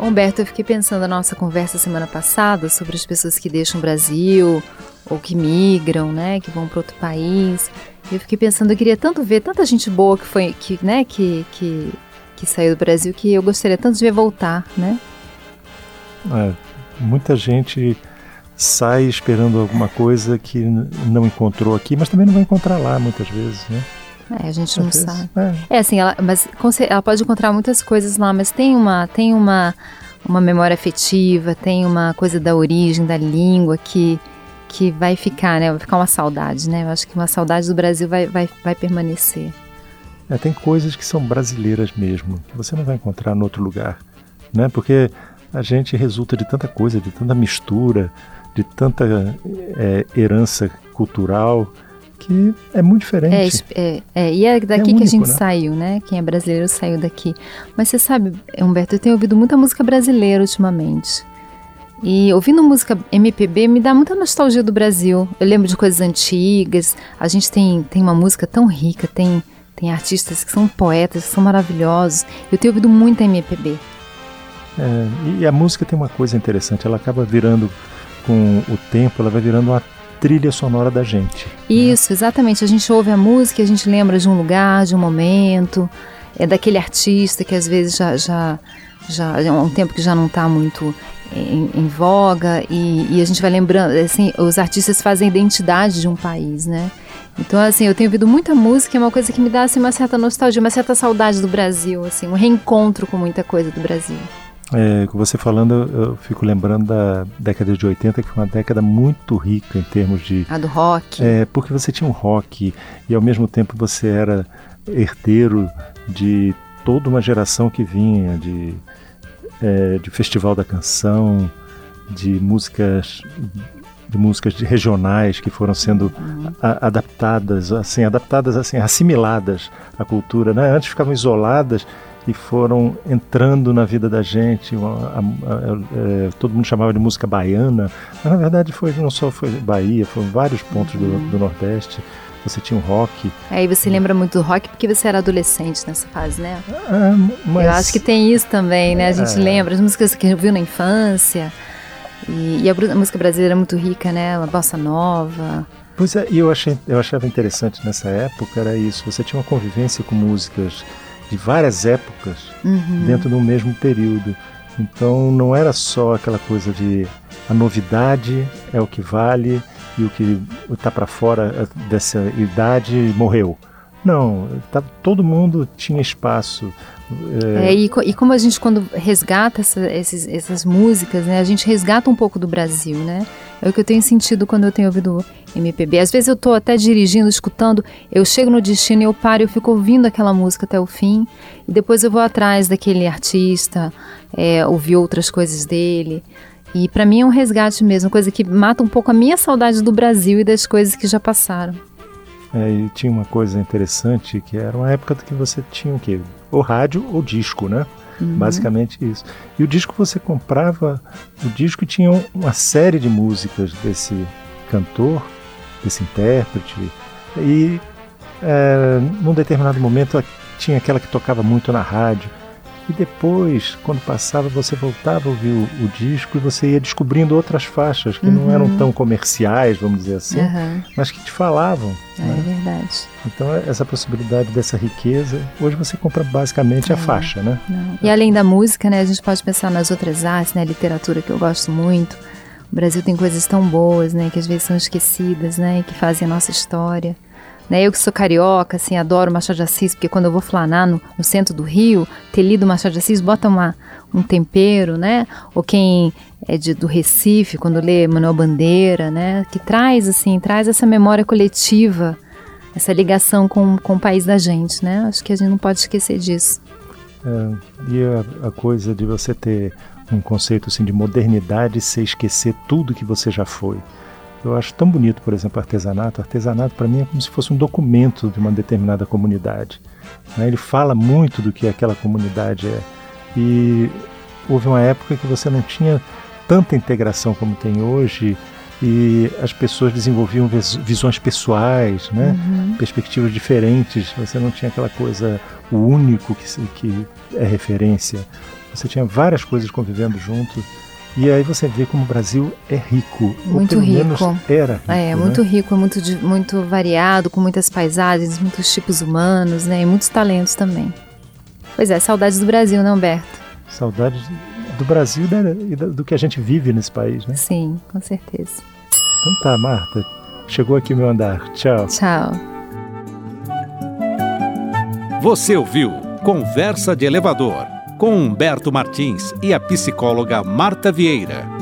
Humberto, eu fiquei pensando na nossa conversa semana passada sobre as pessoas que deixam o Brasil ou que migram, né, que vão para outro país. Eu fiquei pensando, eu queria tanto ver tanta gente boa que foi, que, né, que, que, que saiu do Brasil que eu gostaria tanto de ver voltar, né? É, muita gente sai esperando alguma coisa que não encontrou aqui, mas também não vai encontrar lá muitas vezes, né? É, a gente não sabe. É. é, assim, ela, mas ela pode encontrar muitas coisas lá, mas tem uma, tem uma, uma memória afetiva, tem uma coisa da origem, da língua que, que vai ficar, né? Vai ficar uma saudade, né? Eu acho que uma saudade do Brasil vai, vai, vai permanecer. É, tem coisas que são brasileiras mesmo, que você não vai encontrar em outro lugar, né? Porque a gente resulta de tanta coisa, de tanta mistura, de tanta é, herança cultural que é muito diferente. É, é, é e é daqui é único, que a gente né? saiu, né? Quem é brasileiro saiu daqui. Mas você sabe, Humberto, eu tenho ouvido muita música brasileira ultimamente. E ouvindo música MPB me dá muita nostalgia do Brasil. Eu lembro de coisas antigas. A gente tem, tem uma música tão rica, tem, tem artistas que são poetas, que são maravilhosos. Eu tenho ouvido muito MPB. É, e a música tem uma coisa interessante, ela acaba virando, com o tempo, ela vai virando uma trilha sonora da gente. Né? Isso, né? exatamente. A gente ouve a música a gente lembra de um lugar, de um momento, é daquele artista que às vezes já já já é um tempo que já não está muito em, em voga e, e, a gente vai lembrando, assim, os artistas fazem identidade de um país, né? Então, assim, eu tenho ouvido muita música, é uma coisa que me dá assim, uma certa nostalgia, uma certa saudade do Brasil, assim, um reencontro com muita coisa do Brasil. É, com você falando, eu fico lembrando da década de 80, que foi uma década muito rica em termos de. A do rock. É, porque você tinha um rock e ao mesmo tempo você era herdeiro de toda uma geração que vinha de, é, de festival da canção, de músicas de músicas regionais que foram sendo uhum. a, adaptadas, assim, adaptadas, assim, assimiladas à cultura, né? Antes ficavam isoladas e foram entrando na vida da gente. A, a, a, é, todo mundo chamava de música baiana, mas na verdade foi não só foi Bahia, foram vários pontos do, do Nordeste. Você tinha o rock. Aí você lembra muito do rock porque você era adolescente nessa fase, né? Ah, mas... Eu acho que tem isso também, né? A gente é... lembra as músicas que viu na infância. E, e, a música brasileira é muito rica, né? A bossa nova. Pois é, e eu, achei, eu achava interessante nessa época era isso. Você tinha uma convivência com músicas de várias épocas uhum. dentro do mesmo período. Então não era só aquela coisa de a novidade é o que vale e o que está para fora dessa idade morreu. Não, tá, todo mundo tinha espaço. É... É, e, e, como a gente quando resgata essa, esses, essas músicas, né, a gente resgata um pouco do Brasil, né? É o que eu tenho sentido quando eu tenho ouvido MPB. Às vezes eu estou até dirigindo, escutando, eu chego no destino e eu paro, eu fico ouvindo aquela música até o fim e depois eu vou atrás daquele artista, é, ouvir outras coisas dele. E para mim é um resgate mesmo, coisa que mata um pouco a minha saudade do Brasil e das coisas que já passaram. É, e tinha uma coisa interessante que era uma época que você tinha o quê? Ou rádio ou disco, né? Uhum. Basicamente isso. E o disco você comprava, o disco tinha uma série de músicas desse cantor, desse intérprete, e é, num determinado momento tinha aquela que tocava muito na rádio. E depois, quando passava, você voltava a ouvir o, o disco e você ia descobrindo outras faixas que uhum. não eram tão comerciais, vamos dizer assim, uhum. mas que te falavam. É, né? é verdade. Então, essa possibilidade dessa riqueza, hoje você compra basicamente é. a faixa, né? Não. E além da música, né, a gente pode pensar nas outras artes, né, literatura que eu gosto muito. O Brasil tem coisas tão boas, né, que às vezes são esquecidas, né, e que fazem a nossa história. Né, eu que sou carioca, assim, adoro Machado de Assis, porque quando eu vou flanar no, no centro do Rio, ter lido Machado de Assis bota uma, um tempero, né? Ou quem é de, do Recife, quando lê Manuel Bandeira, né? Que traz, assim, traz essa memória coletiva, essa ligação com, com o país da gente, né? Acho que a gente não pode esquecer disso. É, e a, a coisa de você ter um conceito assim de modernidade sem esquecer tudo que você já foi. Eu acho tão bonito, por exemplo, artesanato. Artesanato para mim é como se fosse um documento de uma determinada comunidade. Né? Ele fala muito do que aquela comunidade é. E houve uma época que você não tinha tanta integração como tem hoje e as pessoas desenvolviam visões pessoais, né? Uhum. perspectivas diferentes. Você não tinha aquela coisa, o único que, que é referência. Você tinha várias coisas convivendo junto. E aí você vê como o Brasil é rico. Muito ou pelo rico. Menos era rico. É, muito né? rico, muito, muito variado, com muitas paisagens, muitos tipos humanos, né? E muitos talentos também. Pois é, saudades do Brasil, né, Humberto? Saudades do Brasil e do que a gente vive nesse país, né? Sim, com certeza. Então tá, Marta. Chegou aqui o meu andar. Tchau. Tchau. Você ouviu Conversa de Elevador com Humberto Martins e a psicóloga Marta Vieira.